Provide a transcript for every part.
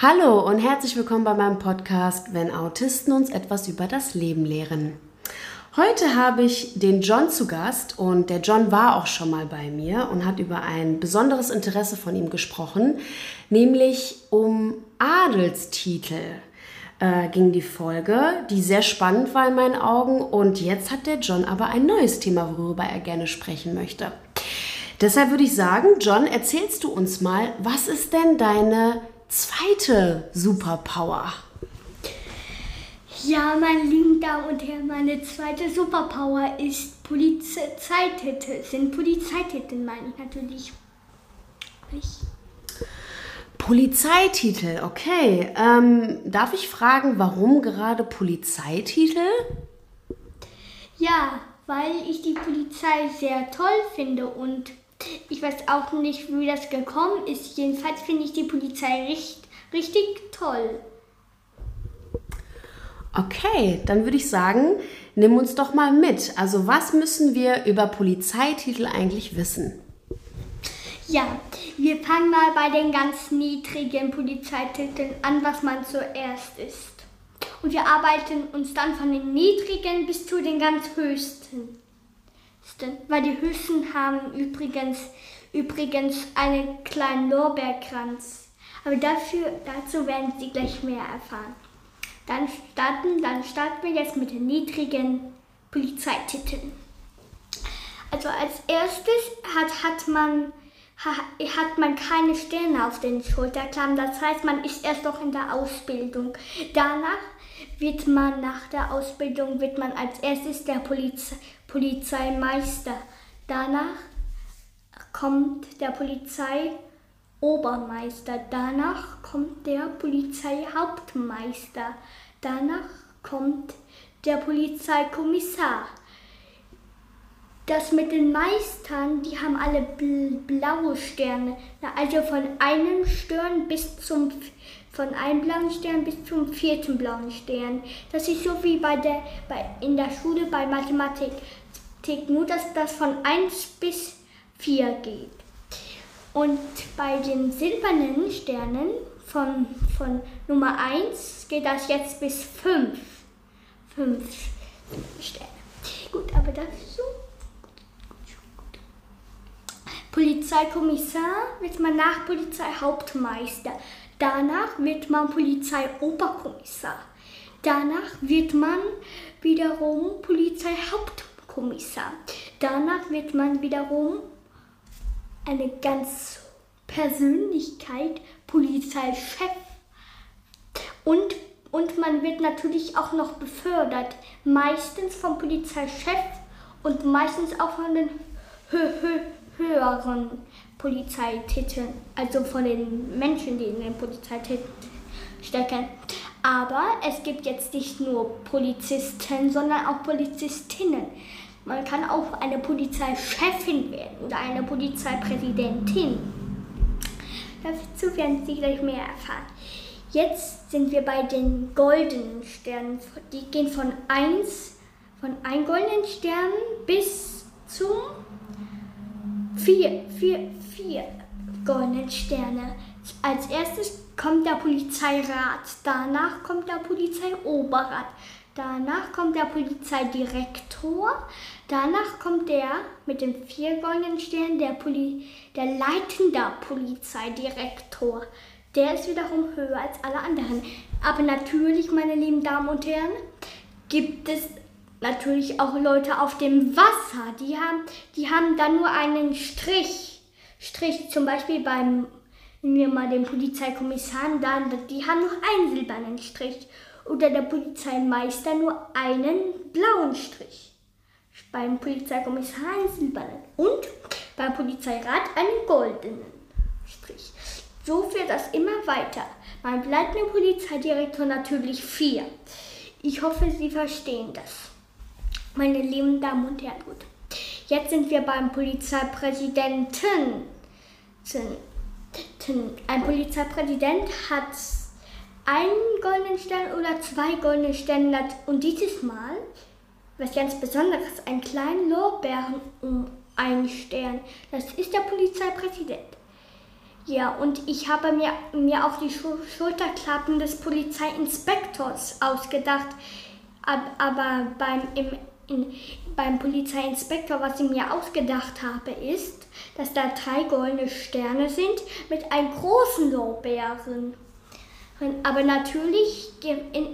Hallo und herzlich willkommen bei meinem Podcast, wenn Autisten uns etwas über das Leben lehren. Heute habe ich den John zu Gast und der John war auch schon mal bei mir und hat über ein besonderes Interesse von ihm gesprochen, nämlich um Adelstitel äh, ging die Folge, die sehr spannend war in meinen Augen und jetzt hat der John aber ein neues Thema, worüber er gerne sprechen möchte. Deshalb würde ich sagen, John, erzählst du uns mal, was ist denn deine zweite Superpower? Ja, meine lieben Damen und Herren, meine zweite Superpower ist Polizeititel. Sind Polizeititel, meine ich natürlich. Ich. Polizeititel, okay. Ähm, darf ich fragen, warum gerade Polizeititel? Ja, weil ich die Polizei sehr toll finde und ich weiß auch nicht, wie das gekommen ist. Jedenfalls finde ich die Polizei richtig, richtig toll. Okay, dann würde ich sagen, nimm uns doch mal mit. Also was müssen wir über Polizeititel eigentlich wissen? Ja, wir fangen mal bei den ganz niedrigen Polizeititeln an, was man zuerst ist. Und wir arbeiten uns dann von den niedrigen bis zu den ganz höchsten weil die Hüssen haben übrigens, übrigens einen kleinen Lorbeerkranz. Aber dafür, dazu werden Sie gleich mehr erfahren. Dann starten, dann starten wir jetzt mit den niedrigen Polizeititeln. Also als erstes hat, hat, man, hat man keine Sterne auf den Schulterklappen. Das heißt, man ist erst noch in der Ausbildung. Danach wird man nach der Ausbildung wird man als erstes der Poliz Polizeimeister. Danach kommt der Polizeiobermeister. Danach kommt der Polizeihauptmeister. Danach kommt der Polizeikommissar. Das mit den Meistern, die haben alle blaue Sterne. Also von einem Stern bis zum von einem blauen Stern bis zum vierten blauen Stern. Das ist so wie bei der, bei, in der Schule bei Mathematik. Nur, dass das von 1 bis 4 geht. Und bei den silbernen Sternen von, von Nummer 1 geht das jetzt bis 5. 5 Sterne. Gut, aber das ist so. Polizeikommissar wird man nach Polizeihauptmeister. Danach wird man Polizeioberkommissar. Danach wird man wiederum Polizeihauptkommissar. Danach wird man wiederum eine ganz Persönlichkeit, Polizeichef. Und, und man wird natürlich auch noch befördert. Meistens vom Polizeichef und meistens auch von den hö hö höheren Polizeititeln, also von den Menschen, die in den Polizeititeln stecken. Aber es gibt jetzt nicht nur Polizisten, sondern auch Polizistinnen. Man kann auch eine Polizeichefin werden oder eine Polizeipräsidentin. Dazu werden Sie gleich mehr erfahren. Jetzt sind wir bei den goldenen Sternen. Die gehen von 1, von 1 goldenen Stern bis zum vier, vier, vier goldenen Sterne. Als erstes kommt der Polizeirat, danach kommt der Polizeioberrat, danach kommt der Polizeidirektor, danach kommt der mit den vier goldenen Sternen, der, Poli der leitende Polizeidirektor. Der ist wiederum höher als alle anderen. Aber natürlich, meine lieben Damen und Herren, gibt es natürlich auch Leute auf dem Wasser, die haben, die haben dann nur einen Strich. Strich zum Beispiel beim, nehmen wir mal den Polizeikommissar, dann, die haben noch einen silbernen Strich. Oder der Polizeimeister nur einen blauen Strich. Beim Polizeikommissar einen silbernen. Und beim Polizeirat einen goldenen Strich. So wird das immer weiter. Beim leitenden Polizeidirektor natürlich vier. Ich hoffe, Sie verstehen das meine lieben Damen und Herren, gut. Jetzt sind wir beim Polizeipräsidenten. Ein Polizeipräsident hat einen goldenen Stern oder zwei goldene Sterne und dieses Mal, was ganz Besonderes, einen kleinen Lorbeeren um einen Stern. Das ist der Polizeipräsident. Ja, und ich habe mir, mir auch die Schulterklappen des Polizeiinspektors ausgedacht. Aber beim, im, in, beim Polizeiinspektor, was ich mir ausgedacht habe, ist, dass da drei goldene Sterne sind mit einem großen Lorbeeren. Aber natürlich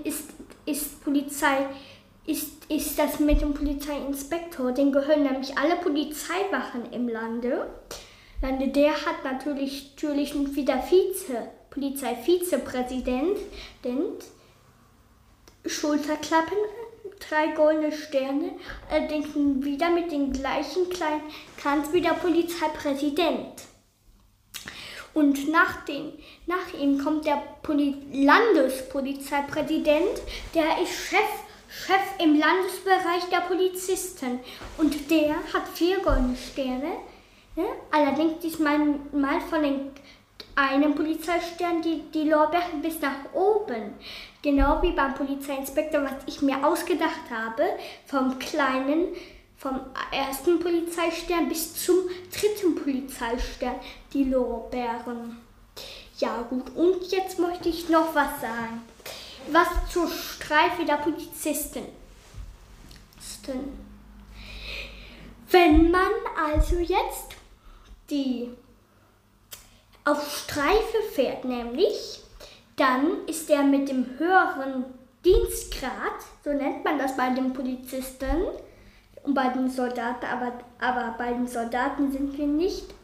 ist, ist Polizei ist, ist das mit dem Polizeiinspektor. Den gehören nämlich alle Polizeiwachen im Lande. Lande der hat natürlich, natürlich wieder Vize, Polizeivizepräsident, Schulterklappen, drei goldene Sterne, allerdings wieder mit den gleichen kleinen Kranz wie der Polizeipräsident. Und nach, den, nach ihm kommt der Poli Landespolizeipräsident, der ist Chef, Chef im Landesbereich der Polizisten. Und der hat vier goldene Sterne. Ne? Allerdings diesmal mal von den einem Polizeistern die, die Lorbeeren bis nach oben. Genau wie beim Polizeiinspektor, was ich mir ausgedacht habe, vom kleinen vom ersten Polizeistern bis zum dritten Polizeistern die Lorbeeren. Ja gut, und jetzt möchte ich noch was sagen. Was zur Streife der Polizisten. Wenn man also jetzt die auf Streife fährt, nämlich, dann ist er mit dem höheren Dienstgrad, so nennt man das bei den Polizisten, und bei den Soldaten, aber, aber bei den Soldaten sind wir nicht.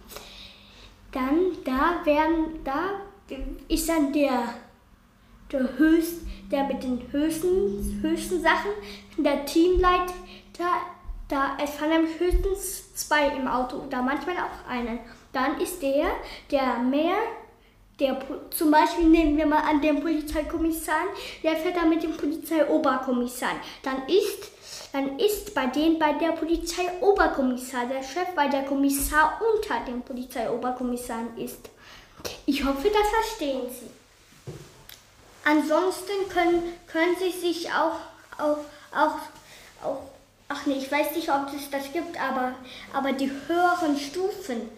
Dann da werden, da ist dann der, der höchst, der mit den höchsten, höchsten Sachen, der Teamleiter, da es fahren nämlich höchstens zwei im Auto oder manchmal auch einen. Dann ist der, der mehr der, zum Beispiel nehmen wir mal an den Polizeikommissar, der fährt da mit dem Polizeioberkommissar. Dann ist dann ist bei denen bei der Polizeioberkommissar der Chef, weil der Kommissar unter dem Polizeioberkommissar ist. Ich hoffe, das verstehen Sie. Ansonsten können, können Sie sich auch, auch, auch, auch ach nee, ich weiß nicht, ob es das gibt, aber, aber die höheren Stufen,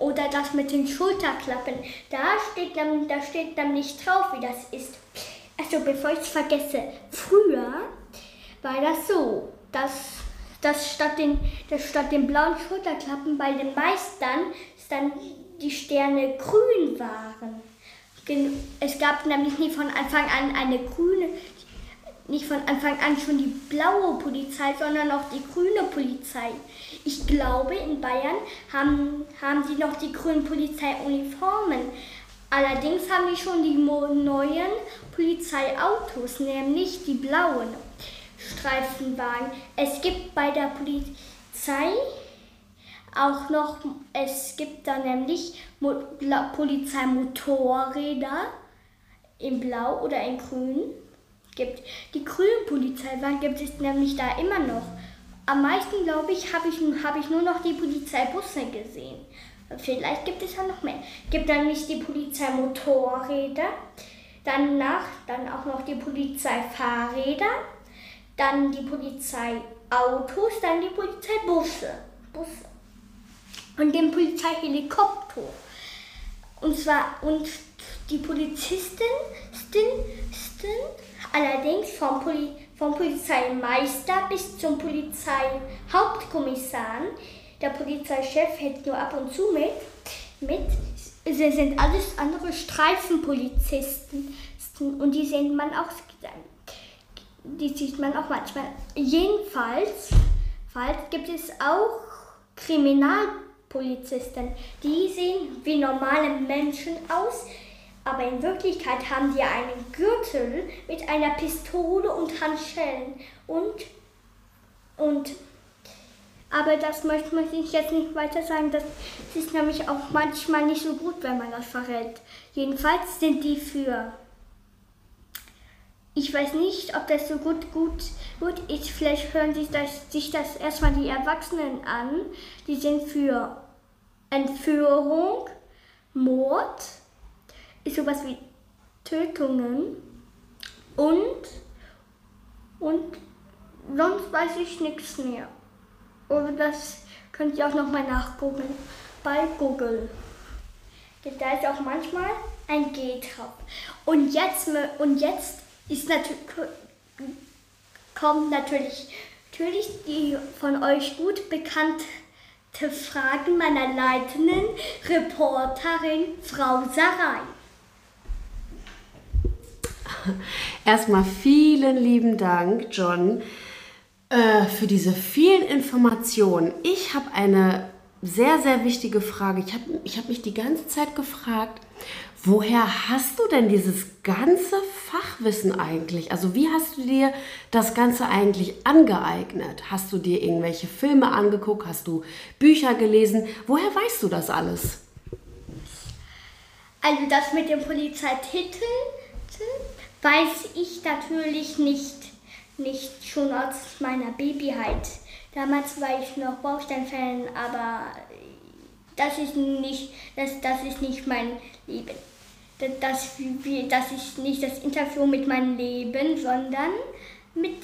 oder das mit den Schulterklappen, da steht da steht nicht drauf, wie das ist. Also bevor ich es vergesse, früher war das so, dass, dass, statt den, dass statt den blauen Schulterklappen bei den Meistern dann die Sterne grün waren. Es gab nämlich nie von Anfang an eine grüne, nicht von Anfang an schon die blaue Polizei, sondern auch die grüne Polizei. Ich glaube, in Bayern haben, haben sie noch die grünen Polizeiuniformen. Allerdings haben die schon die neuen Polizeiautos, nämlich die blauen. Streifenwagen. Es gibt bei der Polizei auch noch, es gibt da nämlich Mo Polizeimotorräder in Blau oder in Grün. Gibt. Die grünen Polizeiwagen gibt es nämlich da immer noch. Am meisten, glaube ich, habe ich, hab ich nur noch die Polizeibusse gesehen. Vielleicht gibt es ja noch mehr. Gibt nicht die Polizeimotorräder, danach dann auch noch die Polizeifahrräder dann die Polizeiautos, dann die Polizeibusse Busse. und den Polizeihelikopter. Und zwar und die Polizisten sind allerdings vom, Poli, vom Polizeimeister bis zum Polizeihauptkommissar. Der Polizeichef hält nur ab und zu mit. mit. Sie sind alles andere Streifenpolizisten und die sehen man auch die sieht man auch manchmal. Jedenfalls falls gibt es auch Kriminalpolizisten. Die sehen wie normale Menschen aus, aber in Wirklichkeit haben die einen Gürtel mit einer Pistole und Handschellen und und aber das möchte, möchte ich jetzt nicht weiter sagen. Das ist nämlich auch manchmal nicht so gut, wenn man das verrät. Jedenfalls sind die für ich weiß nicht, ob das so gut, gut, gut ist. Vielleicht hören sich das, sich das erstmal die Erwachsenen an. Die sind für Entführung, Mord, ist sowas wie Tötungen und, und sonst weiß ich nichts mehr. Oder das könnt ihr auch nochmal nachgucken bei Google. Da ist auch manchmal ein G drauf. Und jetzt, und jetzt ist natürlich, kommt natürlich, natürlich die von euch gut bekannte Fragen meiner leitenden Reporterin Frau Sarai. Erstmal vielen lieben Dank, John, äh, für diese vielen Informationen. Ich habe eine sehr, sehr wichtige Frage. Ich habe ich hab mich die ganze Zeit gefragt, woher hast du denn dieses ganze Fachwissen eigentlich? Also wie hast du dir das Ganze eigentlich angeeignet? Hast du dir irgendwelche Filme angeguckt? Hast du Bücher gelesen? Woher weißt du das alles? Also das mit dem Polizeititel weiß ich natürlich nicht, nicht schon aus meiner Babyheit. Damals war ich noch Bausteinfan, aber das ist nicht, das, das ist nicht mein Leben. Das, das, ist nicht das Interview mit meinem Leben, sondern mit,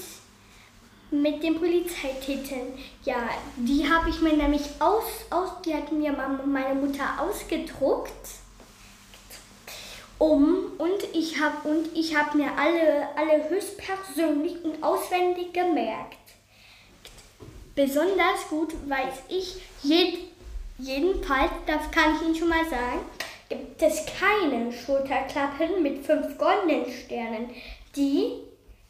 mit den Polizeititeln. Ja, die habe ich mir nämlich aus, aus, die hat mir meine Mutter ausgedruckt. Um und ich habe und ich habe mir alle alle höchstpersönlich und auswendig gemerkt. Besonders gut weiß ich jed, jedenfalls, das kann ich Ihnen schon mal sagen, gibt es keine Schulterklappen mit fünf goldenen Sternen. Die,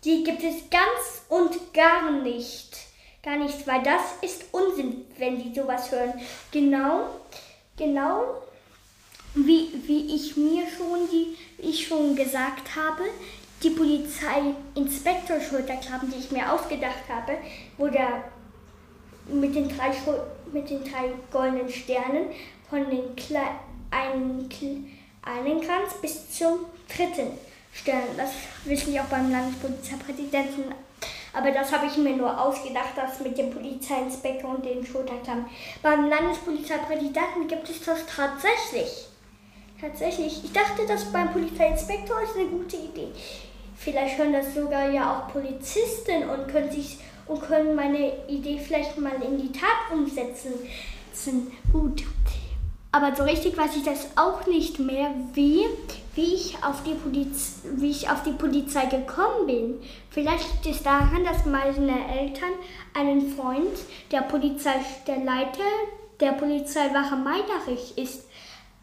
die gibt es ganz und gar nicht. Gar nicht, weil das ist Unsinn, wenn Sie sowas hören. Genau, genau wie, wie ich mir schon, die, ich schon gesagt habe, die Polizei-Inspektor-Schulterklappen, die ich mir ausgedacht habe, wo der mit den drei, mit den drei goldenen Sternen von den Kle einen, einen Kranz bis zum dritten Stern. Das wissen wir auch beim Landespolizeipräsidenten. Aber das habe ich mir nur ausgedacht, das mit dem Polizeiinspektor und den Schulterklappen. Beim Landespolizeipräsidenten gibt es das tatsächlich. Tatsächlich. Ich dachte, das beim Polizeiinspektor ist eine gute Idee. Vielleicht hören das sogar ja auch Polizisten und können sich und können meine Idee vielleicht mal in die Tat umsetzen. Gut. Aber so richtig weiß ich das auch nicht mehr, wie, wie, ich auf die Poliz wie ich auf die Polizei gekommen bin. Vielleicht liegt es daran, dass meine Eltern einen Freund der Polizei, der Leiter der Polizeiwache Meiderich ist.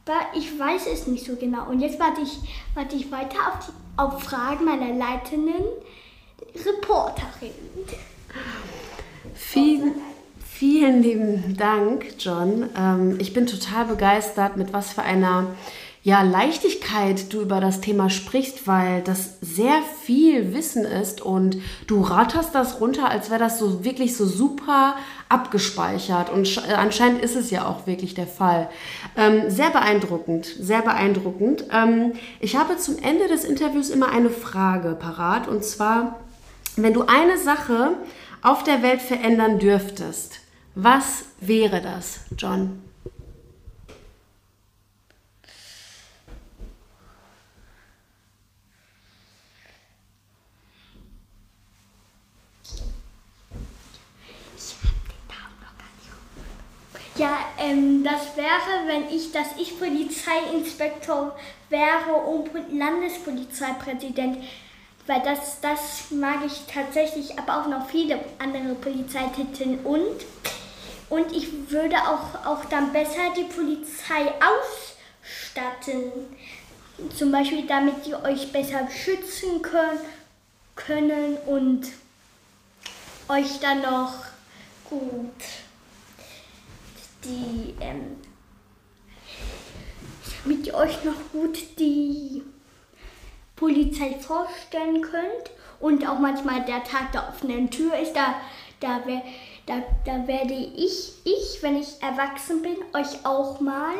Aber ich weiß es nicht so genau. Und jetzt warte ich, warte ich weiter auf, die, auf Fragen meiner leitenden Reporterin. Vielen, vielen lieben Dank, John. Ähm, ich bin total begeistert, mit was für einer ja, Leichtigkeit du über das Thema sprichst, weil das sehr viel Wissen ist und du ratterst das runter, als wäre das so wirklich so super abgespeichert und anscheinend ist es ja auch wirklich der Fall. Ähm, sehr beeindruckend, sehr beeindruckend. Ähm, ich habe zum Ende des Interviews immer eine Frage parat und zwar, wenn du eine Sache auf der Welt verändern dürftest, was wäre das, John? Ja, ähm, das wäre, wenn ich, dass ich Polizeiinspektor wäre und Landespolizeipräsident weil das, das mag ich tatsächlich, aber auch noch viele andere Polizeititel und und ich würde auch, auch dann besser die Polizei ausstatten. Zum Beispiel, damit die euch besser schützen können, können und euch dann noch gut die, ähm, damit ihr euch noch gut die Polizei vorstellen könnt. Und auch manchmal der Tag der offenen Tür ist, da, da, da, da werde ich, ich, wenn ich erwachsen bin, euch auch mal,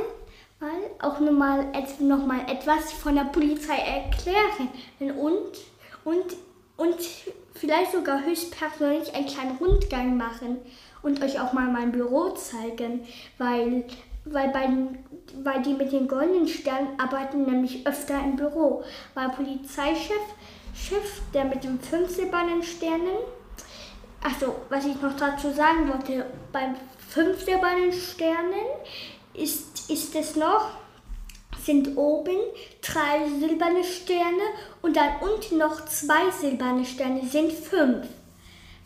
mal auch nur mal, noch mal etwas von der Polizei erklären. Und, und, und vielleicht sogar höchstpersönlich einen kleinen Rundgang machen und euch auch mal mein Büro zeigen, weil weil, bei, weil die mit den goldenen Sternen arbeiten nämlich öfter im Büro. Weil Polizeichef, Chef, der mit den fünf silbernen Sternen, also was ich noch dazu sagen wollte, beim fünf silbernen Sternen ist, ist es noch sind oben drei silberne Sterne und dann unten noch zwei silberne Sterne sind fünf.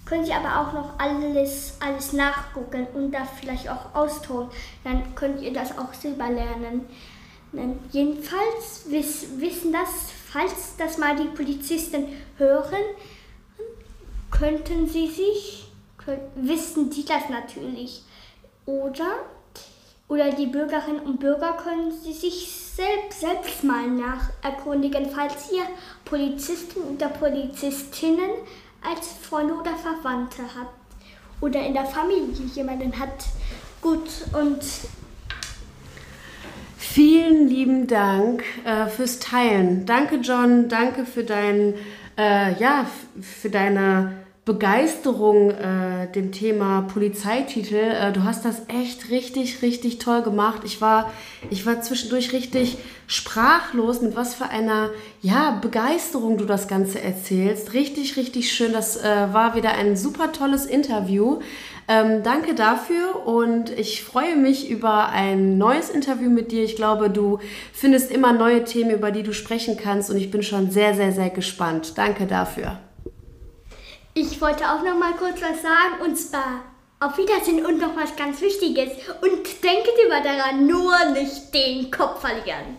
Können Sie aber auch noch alles, alles nachgucken und das vielleicht auch austonen. Dann könnt ihr das auch selber lernen. Jedenfalls wiss, wissen das, falls das mal die Polizisten hören, könnten sie sich, können, wissen die das natürlich. Oder, oder die Bürgerinnen und Bürger können sie sich selbst, selbst mal nacherkundigen, falls ihr Polizisten oder Polizistinnen als Freunde oder Verwandte habt. Oder in der Familie jemanden hat. Gut, und Vielen lieben Dank äh, fürs Teilen. Danke, John. Danke für dein, äh, ja, für deine Begeisterung äh, dem Thema Polizeititel. Äh, du hast das echt richtig, richtig toll gemacht. Ich war, ich war zwischendurch richtig sprachlos, mit was für einer ja, Begeisterung du das Ganze erzählst. Richtig, richtig schön. Das äh, war wieder ein super tolles Interview. Ähm, danke dafür und ich freue mich über ein neues Interview mit dir. Ich glaube, du findest immer neue Themen, über die du sprechen kannst und ich bin schon sehr, sehr, sehr gespannt. Danke dafür. Ich wollte auch noch mal kurz was sagen und zwar auf Wiedersehen und noch was ganz Wichtiges und denkt immer daran, nur nicht den Kopf verlieren.